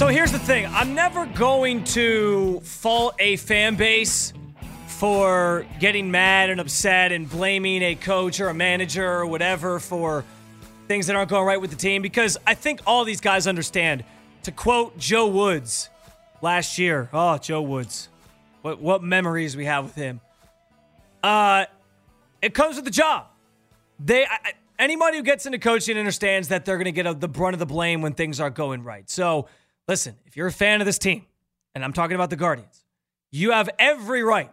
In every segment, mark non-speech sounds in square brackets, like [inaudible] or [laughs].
So here's the thing I'm never going to fault a fan base for getting mad and upset and blaming a coach or a manager or whatever for things that aren't going right with the team because I think all these guys understand. To quote Joe Woods last year, oh, Joe Woods, what, what memories we have with him. Uh, it comes with the job. They I, anybody who gets into coaching understands that they're going to get a, the brunt of the blame when things aren't going right. So, listen, if you're a fan of this team, and I'm talking about the Guardians, you have every right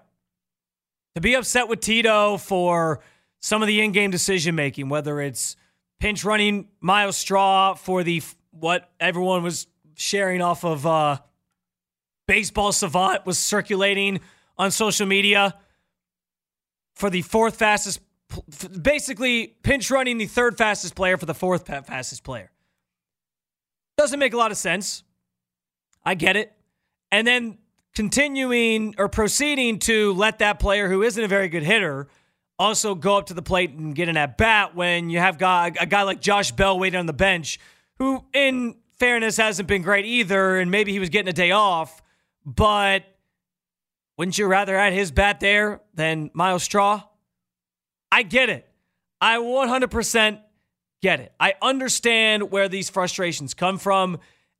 to be upset with Tito for some of the in-game decision making, whether it's pinch running Myles Straw for the what everyone was sharing off of uh, Baseball Savant was circulating on social media for the fourth fastest, basically pinch running the third fastest player for the fourth fastest player. Doesn't make a lot of sense. I get it. And then continuing or proceeding to let that player who isn't a very good hitter also go up to the plate and get an at bat when you have guy, a guy like Josh Bell waiting on the bench, who, in fairness, hasn't been great either, and maybe he was getting a day off, but wouldn't you rather had his bat there than Myles Straw? I get it. I 100% get it. I understand where these frustrations come from.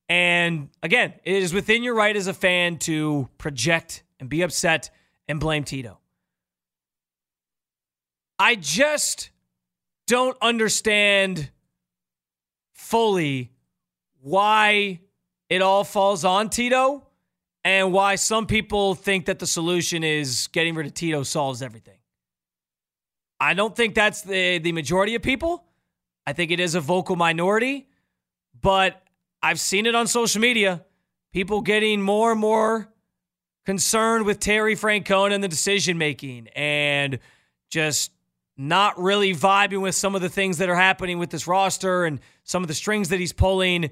And again, it is within your right as a fan to project and be upset and blame Tito. I just don't understand fully why it all falls on Tito and why some people think that the solution is getting rid of Tito solves everything. I don't think that's the, the majority of people. I think it is a vocal minority, but I've seen it on social media. People getting more and more concerned with Terry Francona and the decision making and just not really vibing with some of the things that are happening with this roster and some of the strings that he's pulling.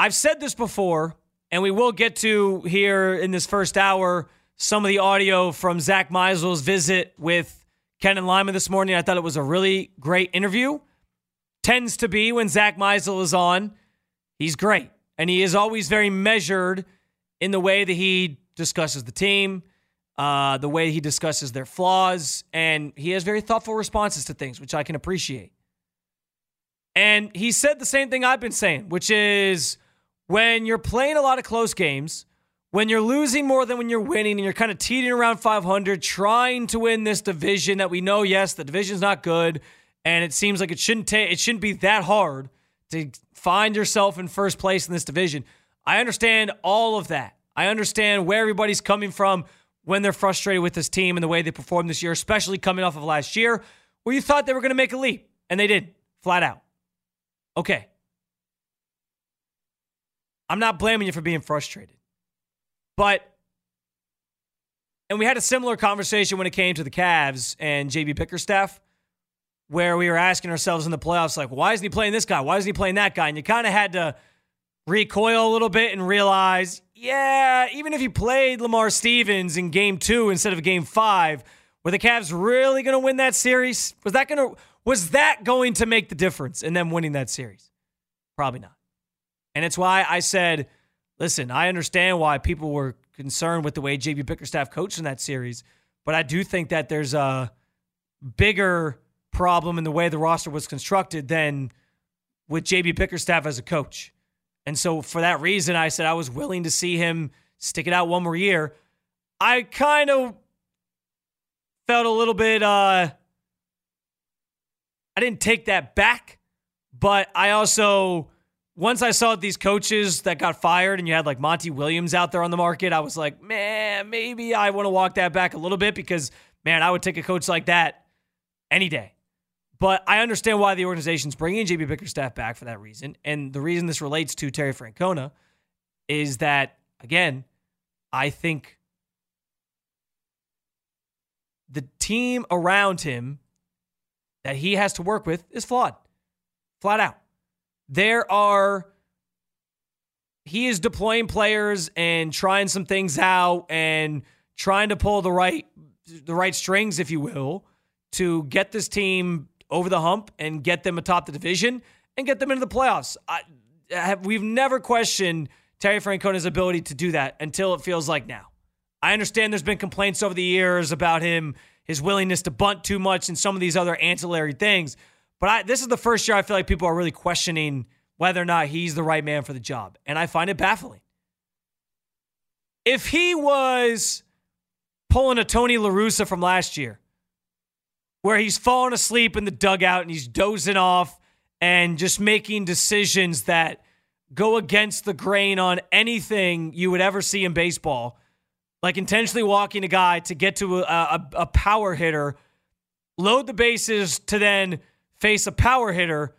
I've said this before, and we will get to here in this first hour some of the audio from Zach Meisel's visit with Ken and Lima this morning. I thought it was a really great interview. Tends to be when Zach Meisel is on. He's great. And he is always very measured in the way that he discusses the team, uh, the way he discusses their flaws, and he has very thoughtful responses to things, which I can appreciate. And he said the same thing I've been saying, which is when you're playing a lot of close games, when you're losing more than when you're winning, and you're kind of teetering around 500, trying to win this division that we know, yes, the division's not good, and it seems like it shouldn't take, it shouldn't be that hard to find yourself in first place in this division. I understand all of that. I understand where everybody's coming from when they're frustrated with this team and the way they performed this year, especially coming off of last year, where you thought they were going to make a leap, and they didn't, flat out. Okay. I'm not blaming you for being frustrated. But, and we had a similar conversation when it came to the Cavs and JB Bickerstaff, where we were asking ourselves in the playoffs, like, why isn't he playing this guy? Why isn't he playing that guy? And you kind of had to recoil a little bit and realize, yeah, even if you played Lamar Stevens in game two instead of game five, were the Cavs really going to win that series? Was that going to was that going to make the difference in them winning that series? Probably not. And it's why I said, listen, I understand why people were concerned with the way JB Bickerstaff coached in that series, but I do think that there's a bigger problem in the way the roster was constructed than with JB Bickerstaff as a coach. And so for that reason, I said I was willing to see him stick it out one more year. I kind of felt a little bit uh I didn't take that back, but I also once I saw these coaches that got fired and you had like Monty Williams out there on the market, I was like, man, maybe I want to walk that back a little bit because man, I would take a coach like that any day. But I understand why the organization's bringing JB Bickerstaff back for that reason. And the reason this relates to Terry Francona is that, again, I think the team around him that he has to work with is flawed, flat out. There are, he is deploying players and trying some things out and trying to pull the right, the right strings, if you will, to get this team over the hump and get them atop the division and get them into the playoffs. I, have, we've never questioned Terry Francona's ability to do that until it feels like now. I understand there's been complaints over the years about him, his willingness to bunt too much, and some of these other ancillary things. But I, this is the first year I feel like people are really questioning whether or not he's the right man for the job. And I find it baffling. If he was pulling a Tony La Russa from last year, where he's falling asleep in the dugout and he's dozing off and just making decisions that go against the grain on anything you would ever see in baseball, like intentionally walking a guy to get to a, a, a power hitter, load the bases to then face a power hitter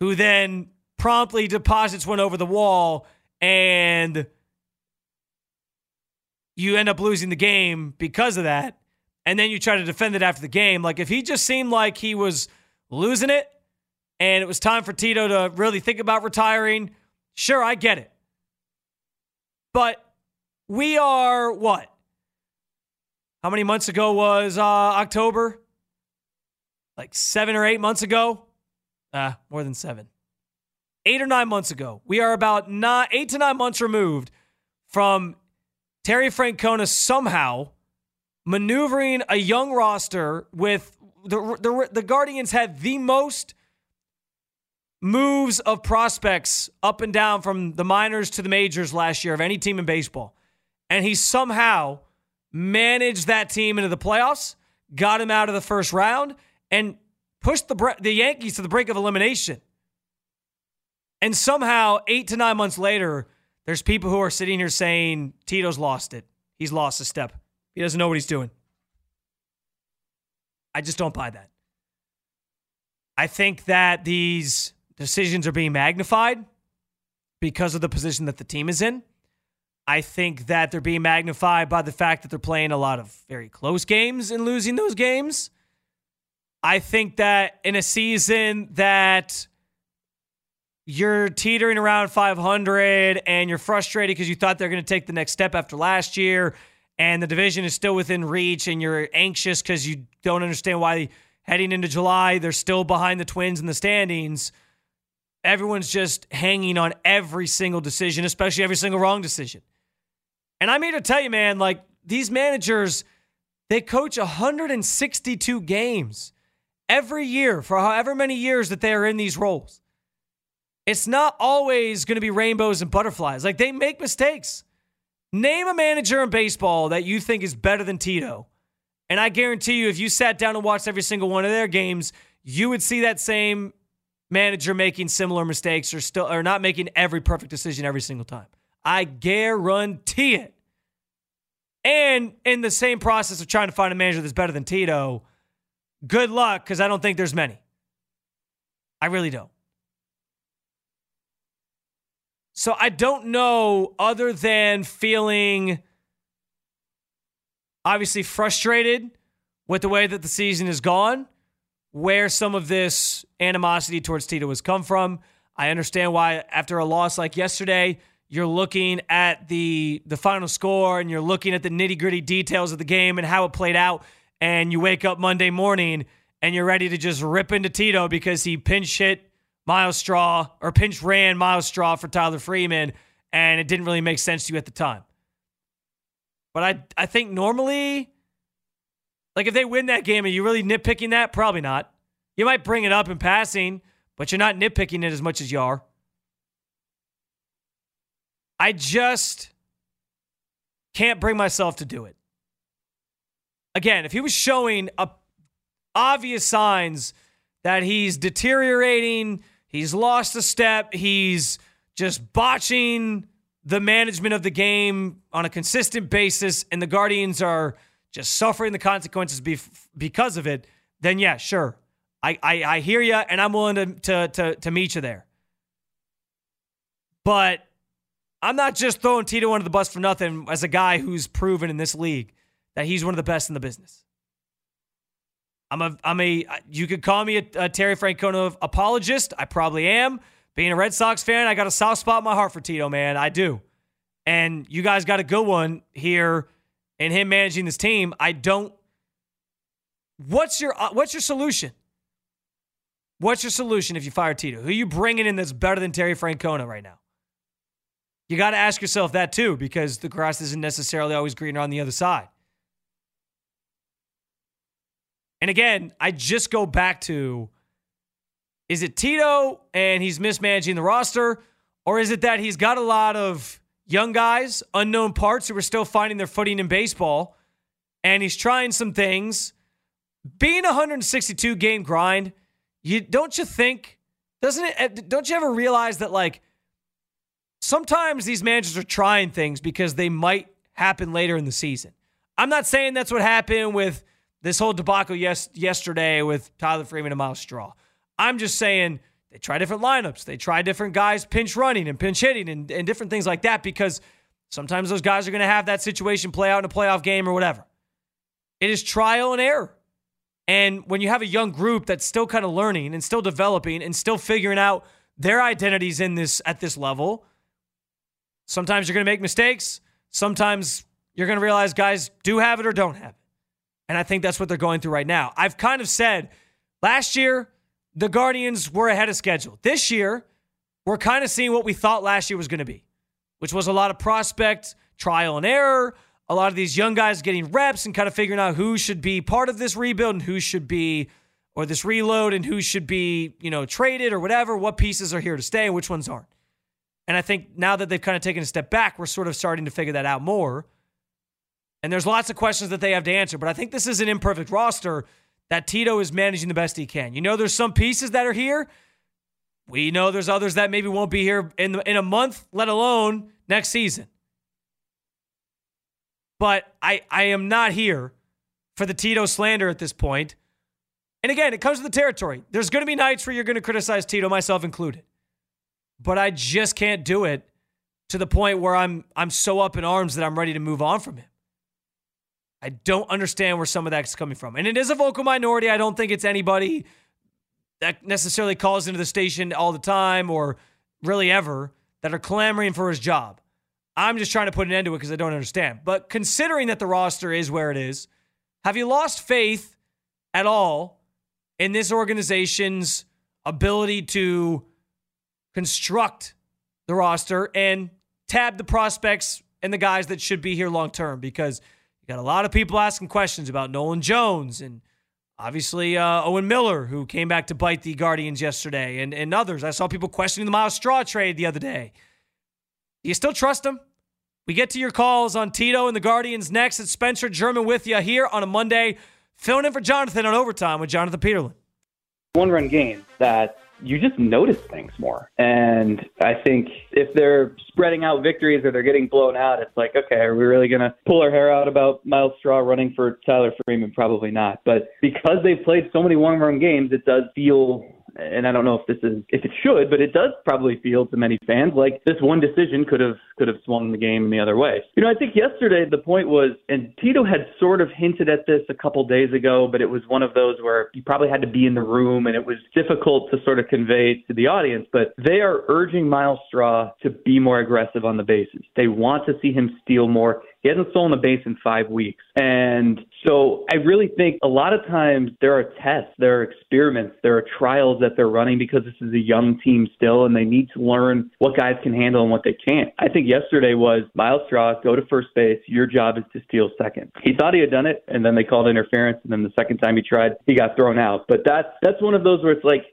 who then promptly deposits one over the wall and you end up losing the game because of that and then you try to defend it after the game. Like if he just seemed like he was losing it and it was time for Tito to really think about retiring, sure, I get it. But we are what? How many months ago was uh, October? Like seven or eight months ago? Uh, more than seven. Eight or nine months ago. We are about nine, eight to nine months removed from Terry Francona somehow maneuvering a young roster with the, the, the Guardians had the most moves of prospects up and down from the minors to the majors last year of any team in baseball. And he somehow managed that team into the playoffs, got him out of the first round, and pushed the, the Yankees to the brink of elimination. And somehow, eight to nine months later, there's people who are sitting here saying Tito's lost it. He's lost a step. He doesn't know what he's doing. I just don't buy that. I think that these decisions are being magnified because of the position that the team is in. I think that they're being magnified by the fact that they're playing a lot of very close games and losing those games. I think that in a season that you're teetering around 500 and you're frustrated because you thought they're going to take the next step after last year and the division is still within reach and you're anxious because you don't understand why heading into July they're still behind the Twins in the standings. Everyone's just hanging on every single decision, especially every single wrong decision. And I'm here to tell you, man, like these managers, they coach 162 games every year for however many years that they are in these roles. It's not always going to be rainbows and butterflies. Like they make mistakes. Name a manager in baseball that you think is better than Tito. And I guarantee you, if you sat down and watched every single one of their games, you would see that same manager making similar mistakes or still or not making every perfect decision every single time. I guarantee it. And in the same process of trying to find a manager that's better than Tito, good luck because I don't think there's many. I really don't. So I don't know, other than feeling obviously frustrated with the way that the season has gone, where some of this animosity towards Tito has come from. I understand why, after a loss like yesterday, you're looking at the the final score and you're looking at the nitty gritty details of the game and how it played out, and you wake up Monday morning and you're ready to just rip into Tito because he pinch hit Myles Straw or pinch ran Myles Straw for Tyler Freeman, and it didn't really make sense to you at the time. But I I think normally, like if they win that game, are you really nitpicking that? Probably not. You might bring it up in passing, but you're not nitpicking it as much as you are. I just can't bring myself to do it. Again, if he was showing a, obvious signs that he's deteriorating, He's lost a step. He's just botching the management of the game on a consistent basis, and the Guardians are just suffering the consequences because of it. Then, yeah, sure. I, I, I hear you, and I'm willing to, to, to, to meet you there. But I'm not just throwing Tito under the bus for nothing as a guy who's proven in this league that he's one of the best in the business. I'm a I'm a you could call me a, a, Terry Francona apologist. I probably am. Being a Red Sox fan, I got a soft spot in my heart for Tito, man. I do. And you guys got a good one here in him managing this team. I don't What's your uh, what's your solution? What's your solution if you fire Tito? Who you bringing in that's better than Terry Francona right now? You got to ask yourself that too, because the grass isn't necessarily always greener on the other side. And again, I just go back to is it Tito and he's mismanaging the roster, or is it that he's got a lot of young guys, unknown parts who are still finding their footing in baseball, and he's trying some things? Being a 162 game grind, you don't you think doesn't it eh, don't you ever realize that like sometimes these managers are trying things because they might happen later in the season. I'm not saying that's what happened with this whole debacle yes, yesterday with Tyler Freeman and Myles Straw. I'm just saying they try different lineups. They try different guys pinch running and pinch hitting and, and different things like that because sometimes those guys are going to have that situation play out in a playoff game or whatever. It is trial and error. And when you have a young group that's still kind of learning and still developing and still figuring out their identities in this at this level, sometimes you're going to make mistakes. Sometimes you're going to realize guys do have it or don't have it. And I think that's what they're going through right now. I've kind of said last year, the Guardians were ahead of schedule. This year, we're kind of seeing what we thought last year was going to be, which was a lot of prospect trial and error, a lot of these young guys getting reps and kind of figuring out who should be part of this rebuild and who should be or this reload and who should be, you know, traded or whatever, what pieces are here to stay and which ones aren't. And I think now that they've kind of taken a step back, we're sort of starting to figure that out more. And there's lots of questions that they have to answer, but I think this is an imperfect roster that Tito is managing the best he can. You know, there's some pieces that are here. We know there's others that maybe won't be here in, the, in a month, let alone next season. But I, I am not here for the Tito slander at this point. And again, it comes to the territory. There's going to be nights where you're going to criticize Tito, myself included. But I just can't do it to the point where I'm I'm so up in arms that I'm ready to move on from him. I don't understand where some of that's coming from. And it is a vocal minority. I don't think it's anybody that necessarily calls into the station all the time or really ever that are clamoring for his job. I'm just trying to put an end to it because I don't understand. But considering that the roster is where it is, have you lost faith at all in this organization's ability to construct the roster and tab the prospects and the guys that should be here long term? Because you got a lot of people asking questions about Nolan Jones and obviously uh, Owen Miller, who came back to bite the Guardians yesterday, and, and others. I saw people questioning the Myles Straw trade the other day. Do you still trust him? We get to your calls on Tito and the Guardians next. It's Spencer German with you here on a Monday, filling in for Jonathan on overtime with Jonathan Peterlin. One run game that you just notice things more. And I think if they're spreading out victories or they're getting blown out, it's like, okay, are we really going to pull our hair out about Myles Straw running for Tyler Freeman? Probably not. But because they've played so many one run games, it does feel and I don't know if this is if it should, but it does probably feel to many fans like this one decision could have could have swung the game in the other way. You know, I think yesterday the point was, and Tito had sort of hinted at this a couple days ago, but it was one of those where you probably had to be in the room and it was difficult to sort of convey to the audience. But they are urging Myles Straw to be more aggressive on the bases. They want to see him steal more. He hasn't stolen a base in five weeks. And so I really think a lot of times there are tests, there are experiments, there are trials that they're running because this is a young team still and they need to learn what guys can handle and what they can't. I think yesterday was Myles Straw, go to first base. Your job is to steal second. He thought he had done it and then they called interference and then the second time he tried, he got thrown out. But that's that's one of those where it's like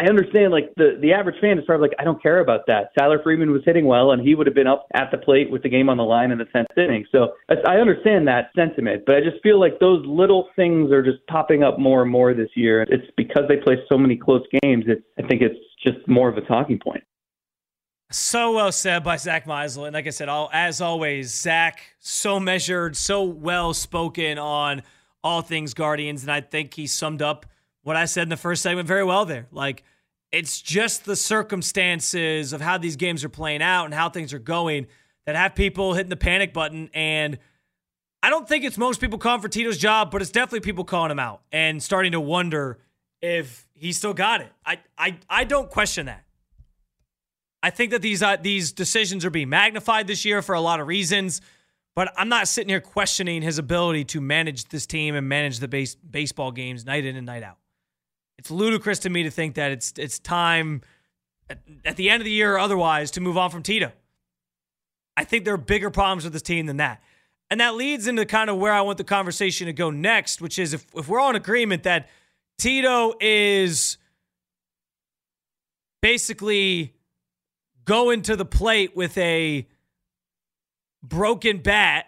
I understand like the the average fan is probably like I don't care about that. Tyler Freeman was hitting well and he would have been up at the plate with the game on the line in the 10th inning. So I understand that sentiment, but I just feel like those little things are just popping up more and more this year. It's because they play so many close games. I think it's just more of a talking point. So well said by Zach Meisel. And like I said, all, as always, Zach, so measured, so well spoken on all things Guardians. And I think he summed up what I said in the first segment very well there. Like, it's just the circumstances of how these games are playing out and how things are going that have people hitting the panic button. And I don't think it's most people calling for Tito's job, but it's definitely people calling him out and starting to wonder if he still got it. I I I don't question that. I think that these uh, these decisions are being magnified this year for a lot of reasons, but I'm not sitting here questioning his ability to manage this team and manage the base, baseball games night in and night out. It's ludicrous to me to think that it's it's time at, at the end of the year or otherwise to move on from Tito. I think there are bigger problems with this team than that. And that leads into kind of where I want the conversation to go next, which is if, if we're all in agreement that Tito is basically going to the plate with a broken bat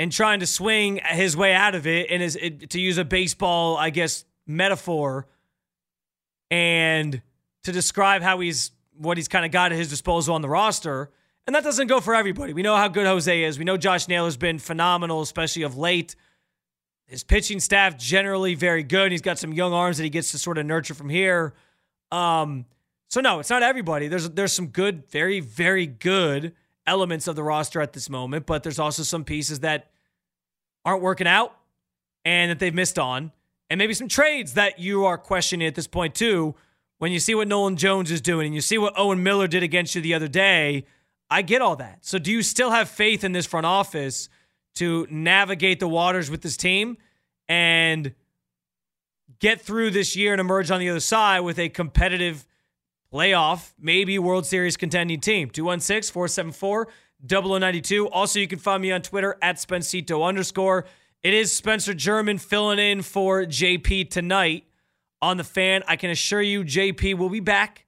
and trying to swing his way out of it, and is to use a baseball, I guess, metaphor, and to describe how he's what he's kind of got at his disposal on the roster. And that doesn't go for everybody. We know how good Jose is. We know Josh Naylor's been phenomenal, especially of late. His pitching staff generally very good. He's got some young arms that he gets to sort of nurture from here. Um, so no, it's not everybody. There's there's some good, very very good elements of the roster at this moment, but there's also some pieces that aren't working out and that they've missed on, and maybe some trades that you are questioning at this point too. When you see what Nolan Jones is doing and you see what Owen Miller did against you the other day, I get all that. So do you still have faith in this front office to navigate the waters with this team and get through this year and emerge on the other side with a competitive playoff, maybe World Series contending team. 216 474 0092. Also, you can find me on Twitter at Spencito underscore. It is Spencer German filling in for JP tonight on the fan. I can assure you, JP will be back.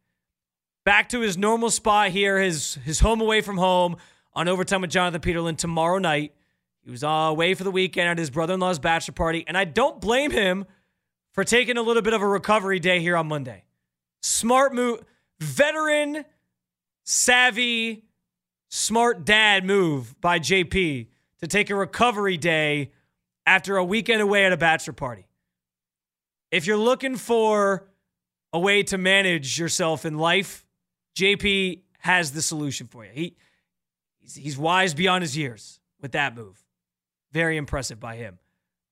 Back to his normal spot here, his his home away from home on overtime with Jonathan Peterlin tomorrow night. He was away for the weekend at his brother in law's bachelor party, and I don't blame him for taking a little bit of a recovery day here on Monday. Smart move, veteran, savvy, smart dad move by JP to take a recovery day after a weekend away at a bachelor party. If you're looking for a way to manage yourself in life, JP has the solution for you. He he's, he's wise beyond his years with that move. Very impressive by him.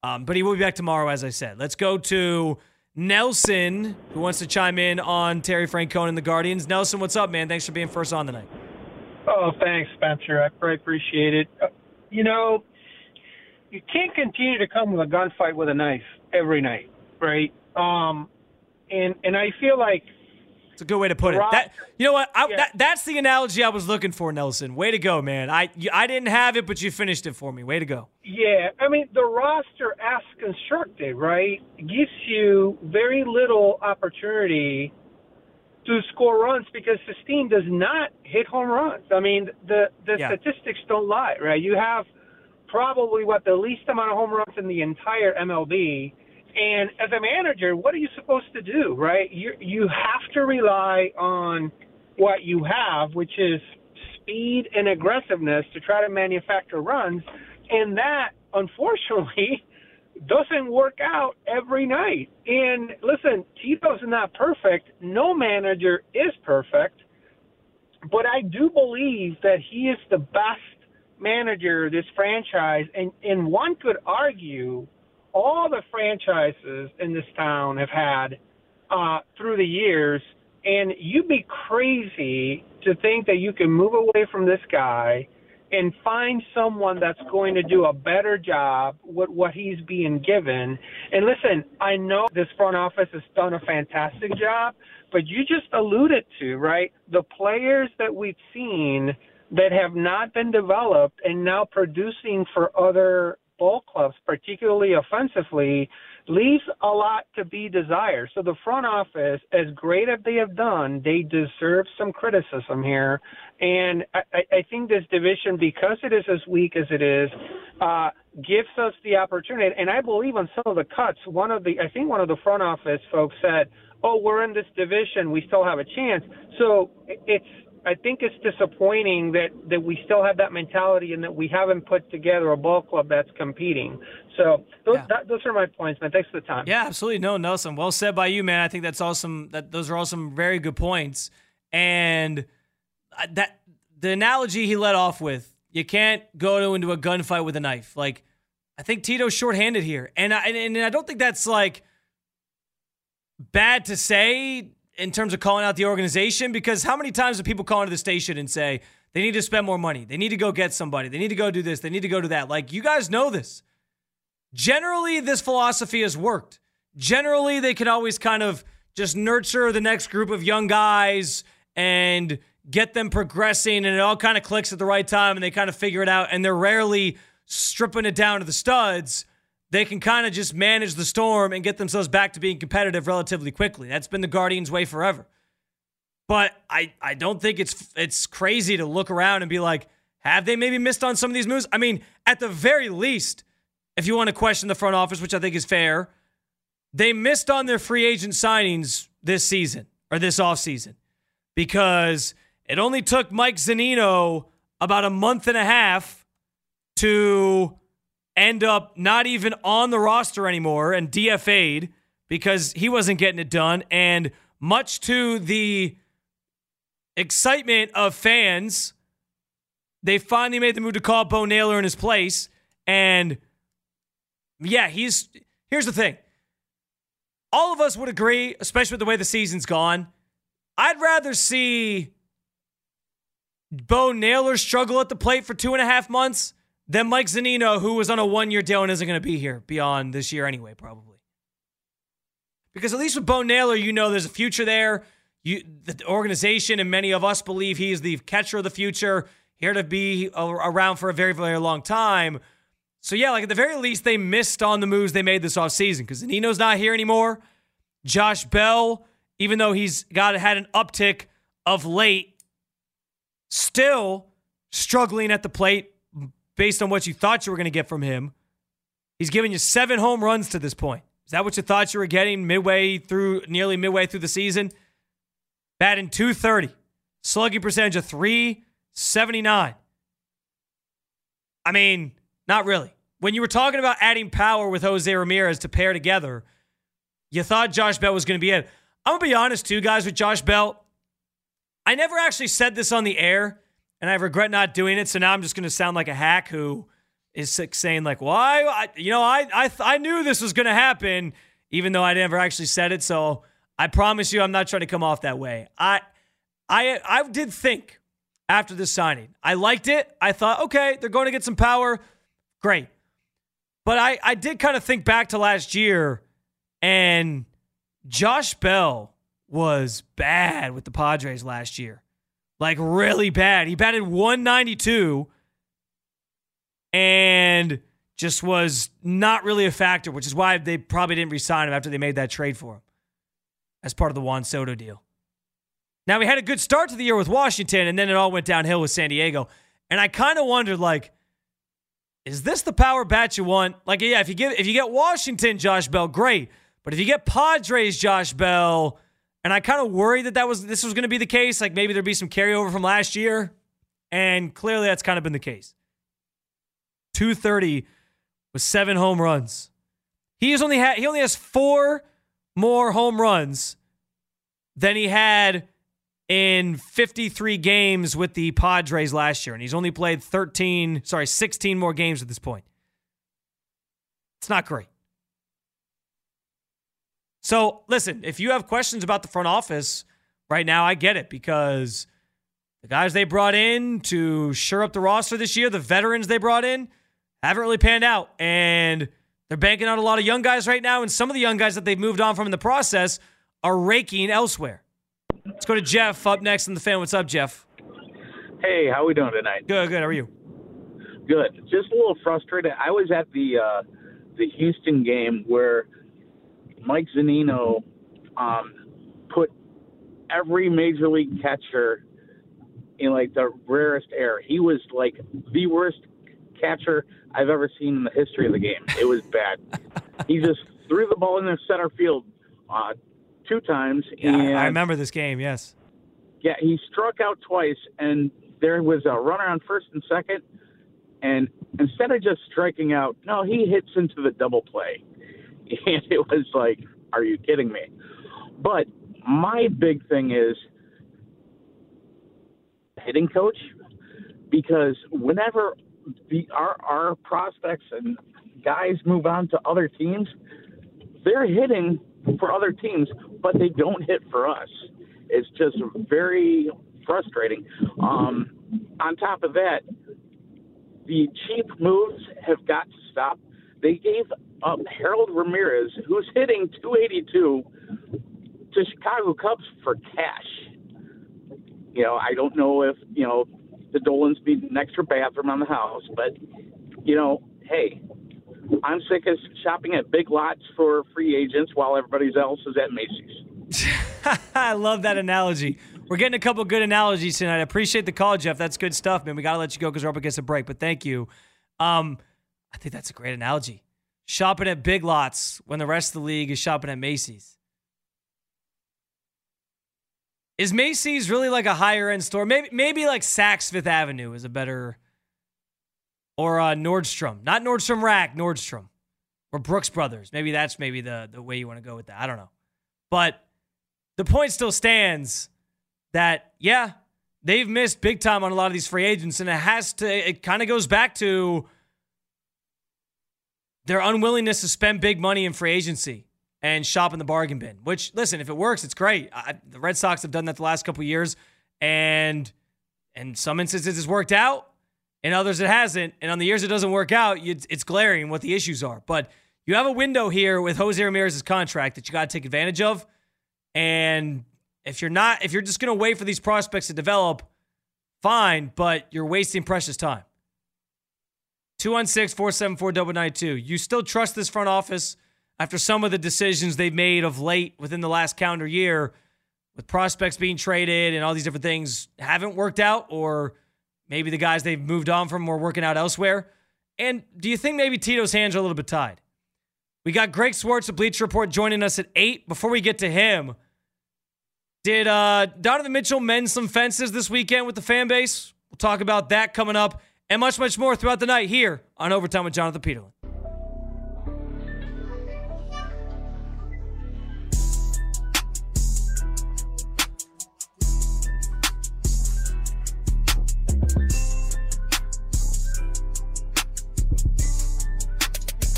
Um, but he will be back tomorrow, as I said. Let's go to Nelson, who wants to chime in on Terry Francona and the Guardians. Nelson, what's up, man? Thanks for being first on tonight. Oh, thanks, Spencer. I appreciate it. Uh, you know, you can't continue to come with a gunfight with a knife every night, right? Um, and and I feel like it's a good way to put it. That you know what? I, yeah. that, that's the analogy I was looking for, Nelson. Way to go, man. I you, I didn't have it, but you finished it for me. Way to go. Yeah, I mean the roster as constructed, right, gives you very little opportunity to score runs because this team does not hit home runs. I mean the the yeah. statistics don't lie, right? You have probably what the least amount of home runs in the entire MLB and as a manager, what are you supposed to do, right? You you have to rely on what you have, which is speed and aggressiveness to try to manufacture runs, and that unfortunately [laughs] doesn't work out every night. And listen, Tito's not perfect. No manager is perfect, but I do believe that he is the best manager this franchise, and and one could argue all the franchises in this town have had uh, through the years, and you'd be crazy to think that you can move away from this guy and find someone that's going to do a better job with what he's being given. And listen, I know this front office has done a fantastic job, but you just alluded to, right? The players that we've seen that have not been developed and now producing for other ball clubs, particularly offensively, leaves a lot to be desired. So the front office, as great as they have done, they deserve some criticism here. And I, I think this division, because it is as weak as it is, uh, gives us the opportunity. And I believe on some of the cuts, one of the, I think one of the front office folks said, "Oh, we're in this division, we still have a chance." So it's I think it's disappointing that that we still have that mentality and that we haven't put together a ball club that's competing. So those yeah. that, those are my points, man. Thanks for the time. Yeah, absolutely. No, Nelson, well said by you, man. I think that's awesome. That those are all some very good points. And uh, that the analogy he led off with, you can't go into a gunfight with a knife. Like I think Tito's shorthanded here, and I, and I don't think that's like bad to say in terms of calling out the organization? Because how many times do people call into the station and say they need to spend more money? They need to go get somebody. They need to go do this. They need to go do that. Like, you guys know this. Generally, this philosophy has worked. Generally, they can always kind of just nurture the next group of young guys and get them progressing and it all kind of clicks at the right time and they kind of figure it out and they're rarely stripping it down to the studs, they can kind of just manage the storm and get themselves back to being competitive relatively quickly. That's been the Guardians' way forever. But I, I don't think it's it's crazy to look around and be like, have they maybe missed on some of these moves? I mean, at the very least, if you want to question the front office, which I think is fair, they missed on their free agent signings this season or this offseason because it only took Mike Zunino about a month and a half to end up not even on the roster anymore and DFA'd because he wasn't getting it done. And much to the excitement of fans, they finally made the move to call Bo Naylor in his place. And yeah, he's here's the thing. All of us would agree, especially with the way the season's gone. I'd rather see Bo Naylor struggle at the plate for two and a half months than Mike Zunino, who was on a one year deal and isn't going to be here beyond this year anyway, probably. Because at least with Bo Naylor, you know there's a future there. You, the organization and many of us believe he is the catcher of the future, here to be around for a very, very long time. So, yeah, like at the very least, they missed on the moves they made this offseason because Nino's not here anymore. Josh Bell, even though he's got had an uptick of late, still struggling at the plate based on what you thought you were going to get from him. He's given you seven home runs to this point. Is that what you thought you were getting midway through, nearly midway through the season? Batting 230, slugging percentage of 379. I mean, not really. When you were talking about adding power with Jose Ramirez to pair together, you thought Josh Bell was going to be it. I'm going to be honest, too, guys, with Josh Bell. I never actually said this on the air, and I regret not doing it. So now I'm just going to sound like a hack who is saying like, "Why? I, you know, I I I knew this was going to happen, even though I never actually said it." So I promise you, I'm not trying to come off that way. I I I did think after the signing, I liked it. I thought, okay, they're going to get some power, great. But I I did kind of think back to last year, and Josh Bell was bad with the Padres last year like really bad. He batted 192 and just was not really a factor, which is why they probably didn't resign him after they made that trade for him as part of the Juan Soto deal. Now, we had a good start to the year with Washington, and then it all went downhill with San Diego. And I kind of wondered, like, is this the power bat you want? Like, yeah, if you get if you get Washington, Josh Bell, great. But if you get Padres, Josh Bell, and I kind of worried that that was this was going to be the case. Like maybe there'd be some carryover from last year, and clearly that's kind of been the case. 230 with seven home runs. He has only had he only has four more home runs than he had in 53 games with the Padres last year, and he's only played 13, sorry, 16 more games at this point. It's not great. So, listen, if you have questions about the front office right now, I get it because the guys they brought in to shore up the roster this year, the veterans they brought in, haven't really panned out. And they're banking on a lot of young guys right now. And some of the young guys that they've moved on from in the process are raking elsewhere. Let's go to Jeff up next in the fan. What's up, Jeff? Hey, how we doing tonight? Good, good. How are you? Good. Just a little frustrated. I was at the uh, the Houston game where Mike Zunino um, put every major league catcher in like the rarest air. He was like the worst catcher I've ever seen in the history of the game. It was bad. [laughs] he just threw the ball in the center field uh, two times. Yeah, and, I remember this game. Yes. Yeah, he struck out twice, and there was a runner on first and second. And instead of just striking out, no, he hits into the double play. [laughs] and it was like, are you kidding me? But my big thing is hitting coach because whenever the our our prospects and guys move on to other teams, they're hitting for other teams, but they don't hit for us. It's just very frustrating. Um, on top of that, the cheap moves have got to stop. They gave up Harold Ramirez, who's hitting 282 to Chicago Cubs for cash. You know, I don't know if you know the Dolans need an extra bathroom on the house, but you know, hey, I'm sick of shopping at big lots for free agents while everybody else is at Macy's. [laughs] I love that analogy. We're getting a couple good analogies tonight. I appreciate the call, Jeff. That's good stuff, man. We got to let you go because we're up against a break, but thank you. Um, I think that's a great analogy. Shopping at big lots when the rest of the league is shopping at Macy's. Is Macy's really like a higher end store? Maybe maybe like Saks Fifth Avenue is a better or uh, Nordstrom. Not Nordstrom Rack, Nordstrom. Or Brooks Brothers. Maybe that's maybe the the way you want to go with that. I don't know. But the point still stands that yeah, they've missed big time on a lot of these free agents, and it has to. It kind of goes back to their unwillingness to spend big money in free agency and shop in the bargain bin. Which, listen, if it works, it's great. I, the Red Sox have done that the last couple years, and in some instances, it's worked out. In others, it hasn't. And on the years it doesn't work out, it's glaring what the issues are. But you have a window here with Jose Ramirez's contract that you got to take advantage of. And if you're not, if you're just going to wait for these prospects to develop, fine, but you're wasting precious time. 216 474 92. You still trust this front office after some of the decisions they've made of late within the last calendar year with prospects being traded and all these different things haven't worked out, or maybe the guys they've moved on from were working out elsewhere? And do you think maybe Tito's hands are a little bit tied? We got Greg Swartz of Bleacher Report joining us at 8. Before we get to him, did uh, Donovan Mitchell mend some fences this weekend with the fan base? We'll talk about that coming up and much, much more throughout the night here on Overtime with Jonathan Peterlin.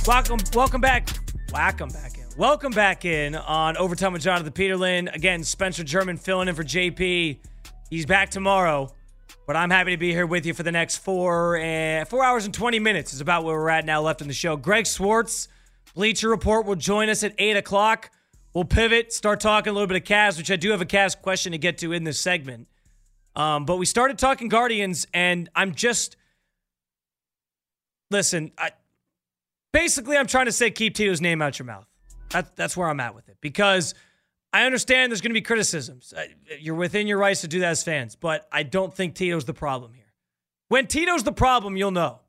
Welcome, welcome back. Welcome back in. Welcome back in on Overtime with Jonathan Peterlin. Again, Spencer German filling in for JP. He's back tomorrow, but I'm happy to be here with you for the next four and four hours and 20 minutes is about where we're at now left in the show. Greg Swartz, Bleacher Report, will join us at eight o'clock. We'll pivot, start talking a little bit of Cavs, which I do have a Cavs question to get to in this segment. Um, but we started talking Guardians, and I'm just listen. I, basically, I'm trying to say keep Tito's name out your mouth. That, that's where I'm at with it because I understand there's going to be criticisms. You're within your rights to do that as fans, but I don't think Tito's the problem here. When Tito's the problem, you'll know.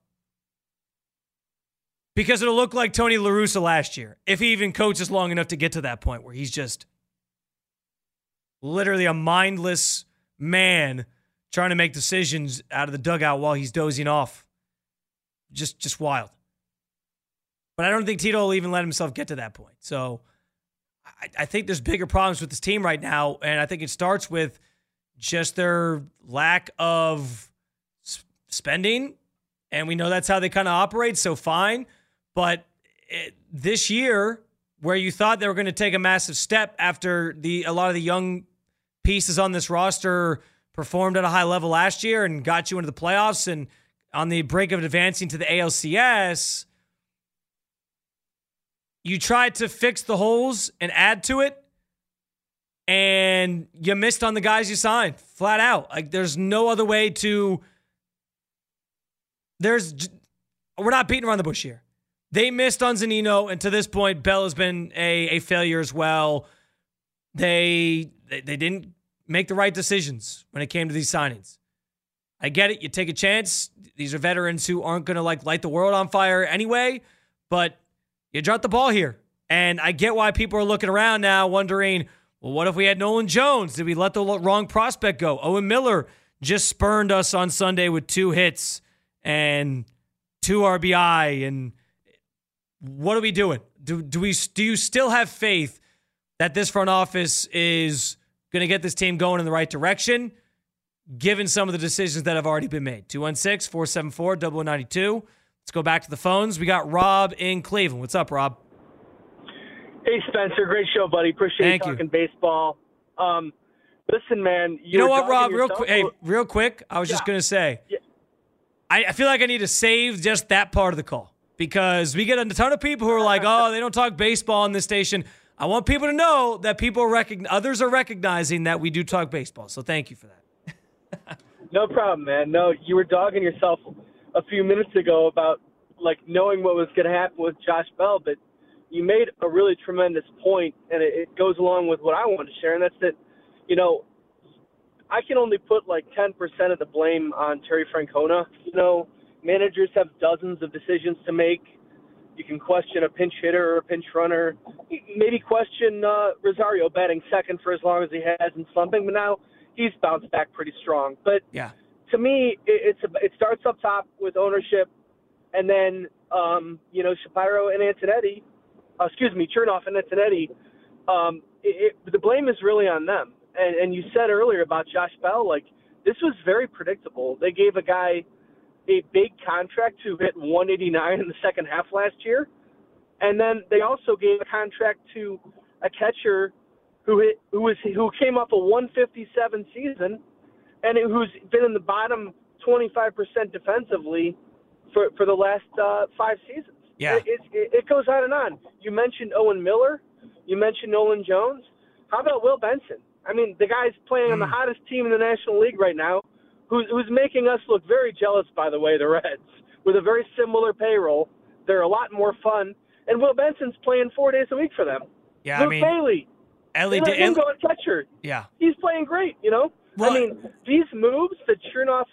Because it'll look like Tony La Russa last year, if he even coaches long enough to get to that point where he's just literally a mindless man trying to make decisions out of the dugout while he's dozing off. Just just wild. But I don't think Tito will even let himself get to that point. So I, I think there's bigger problems with this team right now. And I think it starts with just their lack of spending. And we know that's how they kind of operate. So fine. But it, this year, where you thought they were going to take a massive step after the a lot of the young pieces on this roster performed at a high level last year and got you into the playoffs and on the brink of advancing to the ALCS, you tried to fix the holes and add to it, and you missed on the guys you signed flat out. Like, there's no other way to. There's. We're not beating around the bush here. They missed on Zunino, and to this point, Bell has been a, a failure as well. They, they they didn't make the right decisions when it came to these signings. I get it. You take a chance. These are veterans who aren't going to like light the world on fire anyway, but you dropped the ball here. And I get why people are looking around now wondering, well, what if we had Nolan Jones? Did we let the wrong prospect go? Owen Miller just spurned us on Sunday with two hits and two RBI. And what are we doing? Do, do we do you still have faith that this front office is going to get this team going in the right direction, given some of the decisions that have already been made? 216 474 0092. Let's go back to the phones. We got Rob in Cleveland. What's up, Rob? Hey, Spencer. Great show, buddy. Appreciate Thank you talking you. baseball. Um, listen, man. You, know what, Rob? Real quick. Hey, real quick. I was Yeah. just gonna say. Yeah. I, I feel like I need to save just that part of the call because we get a ton of people who are like, "Oh, they don't talk baseball on this station." I want people to know that people recognize others are recognizing that we do talk baseball. So thank you for that. [laughs] No problem, man. No, you were dogging yourself a few minutes ago about like knowing what was going to happen with Josh Bell, but you made a really tremendous point, and it, it goes along with what I wanted to share, and that's that, you know, I can only put like 10% of the blame on Terry Francona. You know, managers have dozens of decisions to make. You can question a pinch hitter or a pinch runner. Maybe question uh, Rosario batting second for as long as he has and slumping, but now he's bounced back pretty strong. But Yeah. To me, it, it's it starts up top with ownership, and then um, you know Shapiro and Antonetti, uh, excuse me, Chernoff and Antonetti. Um, it, it, the blame is really on them. And, and you said earlier about Josh Bell, like this was very predictable. They gave a guy a big contract to hit 189 in the second half last year, and then they also gave a contract to a catcher who hit who was who came off a 157 season and who's been in the bottom 25% defensively for for the last uh, five seasons. Yeah. it, it, it goes on and on. You mentioned Owen Miller, you mentioned Nolan Jones. How about Will Benson? I mean, the guy's playing on the hottest team in the National League right now, who's who's making us look very jealous. By the way, the Reds with a very similar payroll. They're a lot more fun, and Will Benson's playing four days a week for them. Yeah, Luke I mean, Bailey, Ellie, they let him go at catcher yeah. he's playing great, you know? Well- I mean, these moves that Chernoff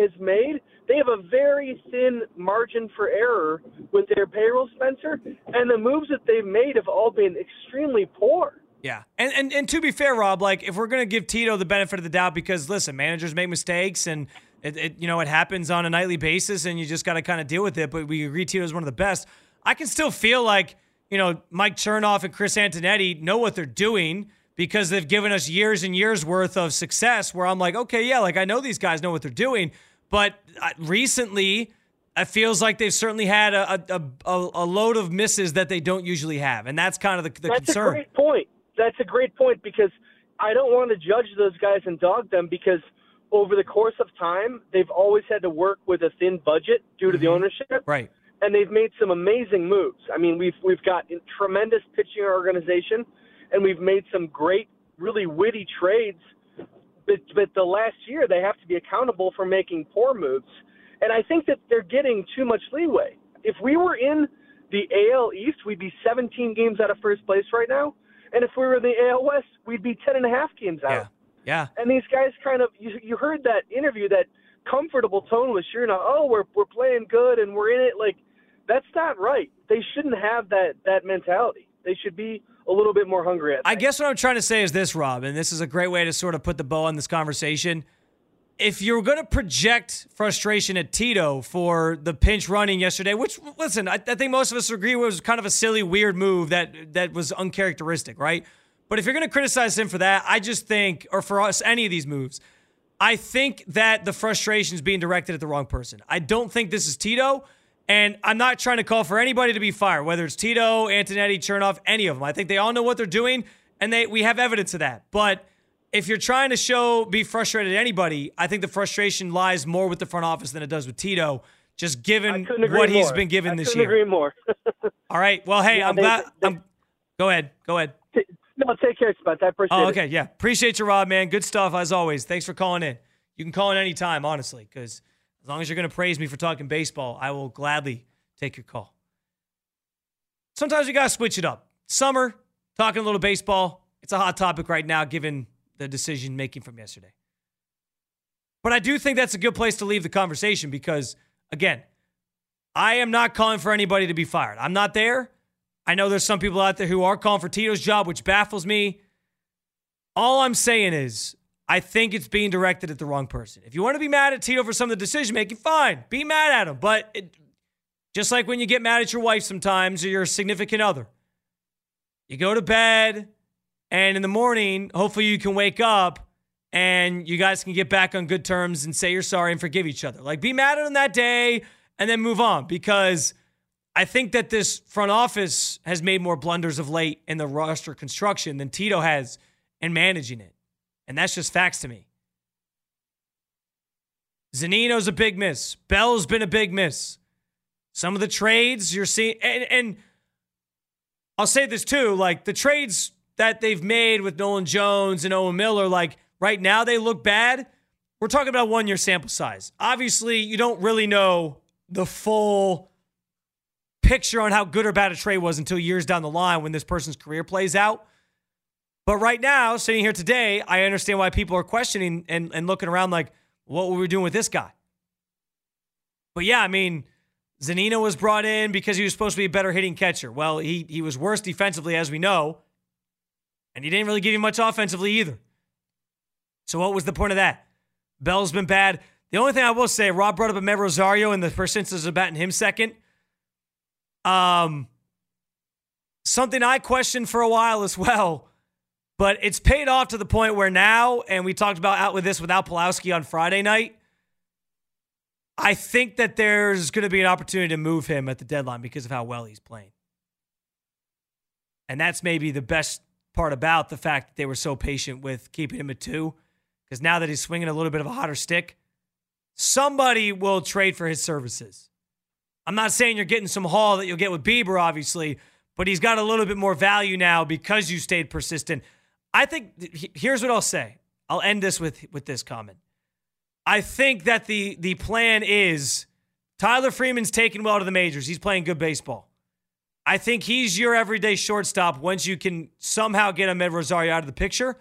has made, they have a very thin margin for error with their payroll, Spencer, and the moves that they've made have all been extremely poor. Yeah, and, and and to be fair, Rob, like if we're gonna give Tito the benefit of the doubt, because listen, managers make mistakes, and it, it you know it happens on a nightly basis, and you just got to kind of deal with it. But we agree Tito is one of the best. I can still feel like you know Mike Chernoff and Chris Antonetti know what they're doing because they've given us years and years worth of success. Where I'm like, okay, yeah, like I know these guys know what they're doing, but uh, recently. It feels like they've certainly had a, a, a, a load of misses that they don't usually have, and that's kind of the, the That's concern. a great point. That's a great point because I don't want to judge those guys and dog them because over the course of time, they've always had to work with a thin budget due to the ownership. Right. and they've made some amazing moves. I mean, we've we've got a tremendous pitching organization, and we've made some great, really witty trades. But, but the last year, they have to be accountable for making poor moves, and I think that they're getting too much leeway. If we were in the AL East, we'd be 17 games out of first place right now, and if we were in the AL West, we'd be 10 and a half games out. Yeah. Yeah. And these guys kind of you, you heard that interview that comfortable tone with Sure oh we're we're playing good and we're in it like that's not right. They shouldn't have that that mentality. They should be a little bit more hungry at I guess what I'm trying to say is this, Rob, and this is a great way to sort of put the bow on this conversation. If you're going to project frustration at Tito for the pinch running yesterday, which listen, I, I think most of us agree was kind of a silly, weird move that that was uncharacteristic, right? But if you're going to criticize him for that, I just think, or for us, any of these moves, I think that the frustration is being directed at the wrong person. I don't think this is Tito, and I'm not trying to call for anybody to be fired, whether it's Tito, Antonetti, Chernoff, any of them. I think they all know what they're doing, and they we have evidence of that. But if you're trying to show be frustrated at anybody, I think the frustration lies more with the front office than it does with Tito, just given what he's more. been given I this couldn't year. agree more. [laughs] All right. Well, hey, Yeah, I'm they- glad. they- I'm, go ahead. Go ahead. no, take care, Spence. I appreciate Oh, it. okay. Yeah. Appreciate you, Rob, man. Good stuff as always. Thanks for calling in. You can call in anytime, honestly, because as long as you're going to praise me for talking baseball, I will gladly take your call. Sometimes we got to switch it up. Summer, talking a little baseball. It's a hot topic right now, given the decision making from yesterday. But I do think that's a good place to leave the conversation because, again, I am not calling for anybody to be fired. I'm not there. I know there's some people out there who are calling for Tito's job, which baffles me. All I'm saying is, I think it's being directed at the wrong person. If you want to be mad at Tito for some of the decision making, fine, be mad at him. But it, just like when you get mad at your wife sometimes or your significant other, you go to bed, and in the morning, hopefully you can wake up and you guys can get back on good terms and say you're sorry and forgive each other. Like, be mad at him that day and then move on because I think that this front office has made more blunders of late in the roster construction than Tito has in managing it. And that's just facts to me. Zunino's a big miss. Bell's been a big miss. Some of the trades you're seeing, and, and I'll say this too like the trades that they've made with Nolan Jones and Owen Miller, like right now they look bad. we're talking about one year sample size. Obviously, you don't really know the full picture on how good or bad a trade was until years down the line when this person's career plays out. But right now, sitting here today, I understand why people are questioning and, and looking around like, what were we doing with this guy? But yeah, I mean, Zunino was brought in because he was supposed to be a better hitting catcher. Well, he he was worse defensively, as we know, and he didn't really give you much offensively either. So what was the point of that? Bell's been bad. The only thing I will say, Rob brought up Amed Rosario and the first instance of batting him second. Um, something I questioned for a while as [laughs] well, but it's paid off to the point where now, and we talked about out with this without Pulowski on Friday night. I think that there's going to be an opportunity to move him at the deadline because of how well he's playing. And that's maybe the best part about the fact that they were so patient with keeping him at two. Because now that he's swinging a little bit of a hotter stick, somebody will trade for his services. I'm not saying you're getting some haul that you'll get with Bieber, obviously, but he's got a little bit more value now because you stayed persistent. I think here's what I'll say. I'll end this with with this comment. I think that the the plan is Tyler Freeman's taken well to the majors. He's playing good baseball. I think he's your everyday shortstop once you can somehow get Amed Rosario out of the picture.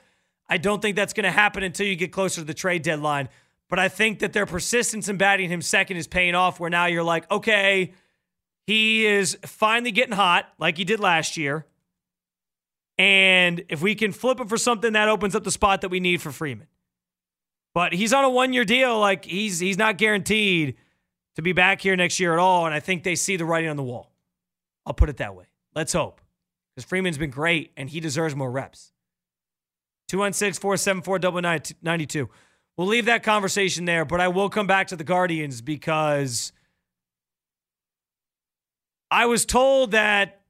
I don't think that's going to happen until you get closer to the trade deadline. But I think that their persistence in batting him second is paying off where now you're like, okay, he is finally getting hot like he did last year. And if we can flip him for something, that opens up the spot that we need for Freeman. But he's on a one year deal. Like he's he's not guaranteed to be back here next year at all. And I think they see the writing on the wall. I'll put it that way. Let's hope. Because Freeman's been great and he deserves more reps. 216 474 92. We'll leave that conversation there, but I will come back to the Guardians because I was told that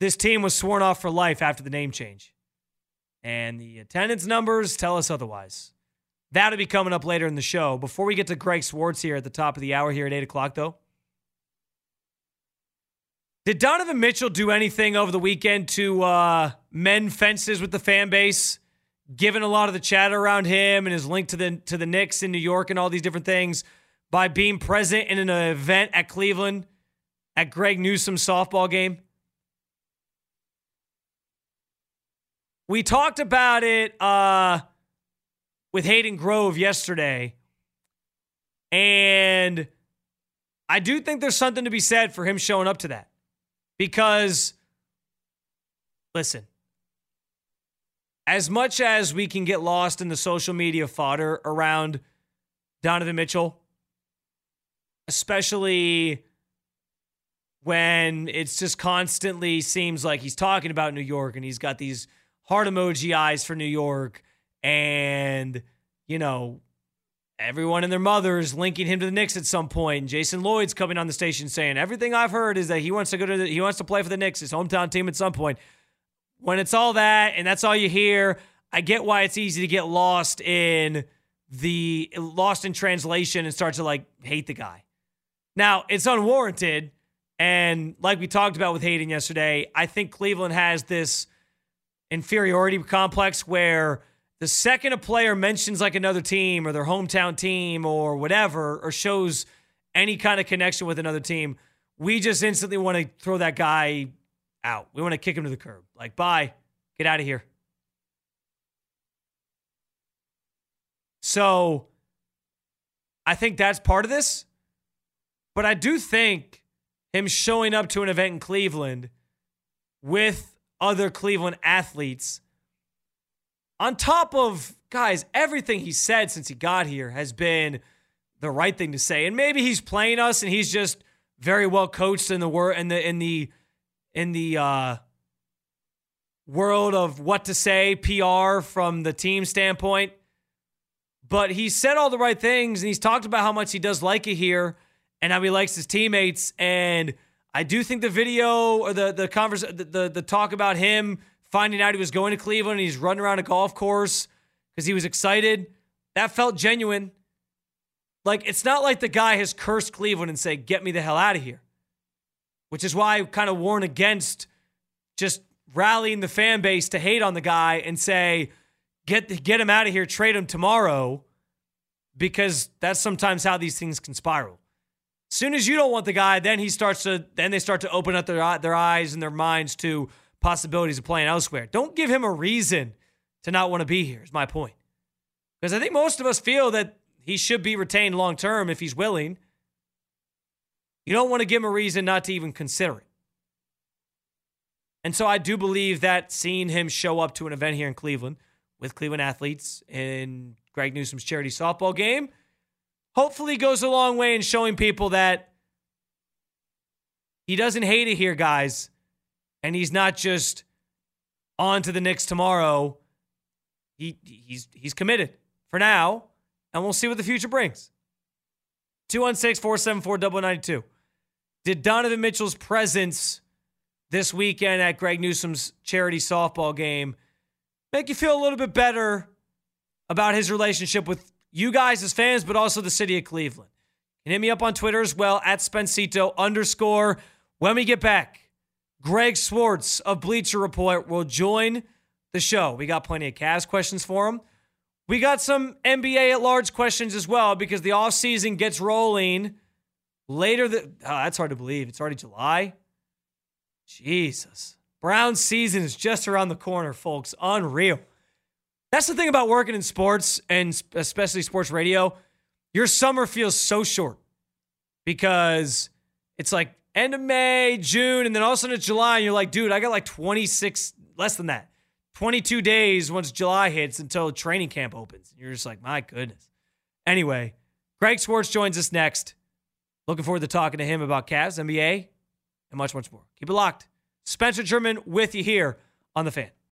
this team was sworn off for life after the name change. And the attendance numbers tell us otherwise. That'll be coming up later in the show. Before we get to Greg Swartz here at the top of the hour here at 8 o'clock, though, did Donovan Mitchell do anything over the weekend to uh, mend fences with the fan base, given a lot of the chatter around him and his link to the to the Knicks in New York and all these different things by being present in an event at Cleveland at Greg Newsome's softball game? We talked about it uh, with Hayden Grove yesterday. And I do think there's something to be said for him showing up to that. Because, listen, as much as we can get lost in the social media fodder around Donovan Mitchell, especially when it's just constantly seems like he's talking about New York and he's got these heart emoji eyes for New York, and you know everyone and their mothers linking him to the Knicks at some point. And Jason Lloyd's coming on the station saying everything I've heard is that he wants to go to the, he wants to play for the Knicks, his hometown team at some point. When it's all that and that's all you hear, I get why it's easy to get lost in the lost in translation and start to like hate the guy. Now, it's unwarranted and like we talked about with Hayden yesterday, I think Cleveland has this inferiority complex where the second a player mentions like another team or their hometown team or whatever, or shows any kind of connection with another team, we just instantly want to throw that guy out. We want to kick him to the curb. Like, bye, get out of here. So I think that's part of this. But I do think him showing up to an event in Cleveland with other Cleveland athletes. On top of, guys, everything he said since he got here has been the right thing to say. And maybe he's playing us and he's just very well coached in the word in the in the in the uh world of what to say, PR from the team standpoint. But he said all the right things and he's talked about how much he does like it here and how he likes his teammates and I do think the video or the the converse the, the, the talk about him finding out he was going to Cleveland and he's running around a golf course because he was excited that felt genuine. Like it's not like the guy has cursed Cleveland and say get me the hell out of here, which is why I kind of warn against just rallying the fan base to hate on the guy and say get get him out of here, trade him tomorrow, because that's sometimes how these things can spiral. Soon as you don't want the guy, then he starts to then they start to open up their their eyes and their minds to possibilities of playing elsewhere. Don't give him a reason to not want to be here. Is my point. Because I think most of us feel that he should be retained long term if he's willing. You don't want to give him a reason not to even consider it. And so I do believe that seeing him show up to an event here in Cleveland with Cleveland athletes in Greg Newsome's charity softball game hopefully goes a long way in showing people that he doesn't hate it here, guys. And he's not just on to the Knicks tomorrow. He he's he's committed for now, and we'll see what the future brings. 216 474 92. Did Donovan Mitchell's presence this weekend at Greg Newsome's charity softball game make you feel a little bit better about his relationship with you guys as fans, but also the city of Cleveland. And hit me up on Twitter as well at Spencito underscore. When we get back, Greg Swartz of Bleacher Report will join the show. We got plenty of Cavs questions for him. We got some NBA at large questions as well because the offseason gets rolling later. Oh, that's hard to believe. It's already July. Jesus. Brown season is just around the corner, folks. Unreal. That's the thing about working in sports and especially sports radio. Your summer feels so short because it's like end of May, June, and then all of a sudden it's July, and you're like, dude, I got like 26, less than that, 22 days once July hits until training camp opens. You're just like, my goodness. Anyway, Greg Swartz joins us next. Looking forward to talking to him about Cavs, NBA, and much, much more. Keep it locked. Spencer German with you here on The Fan.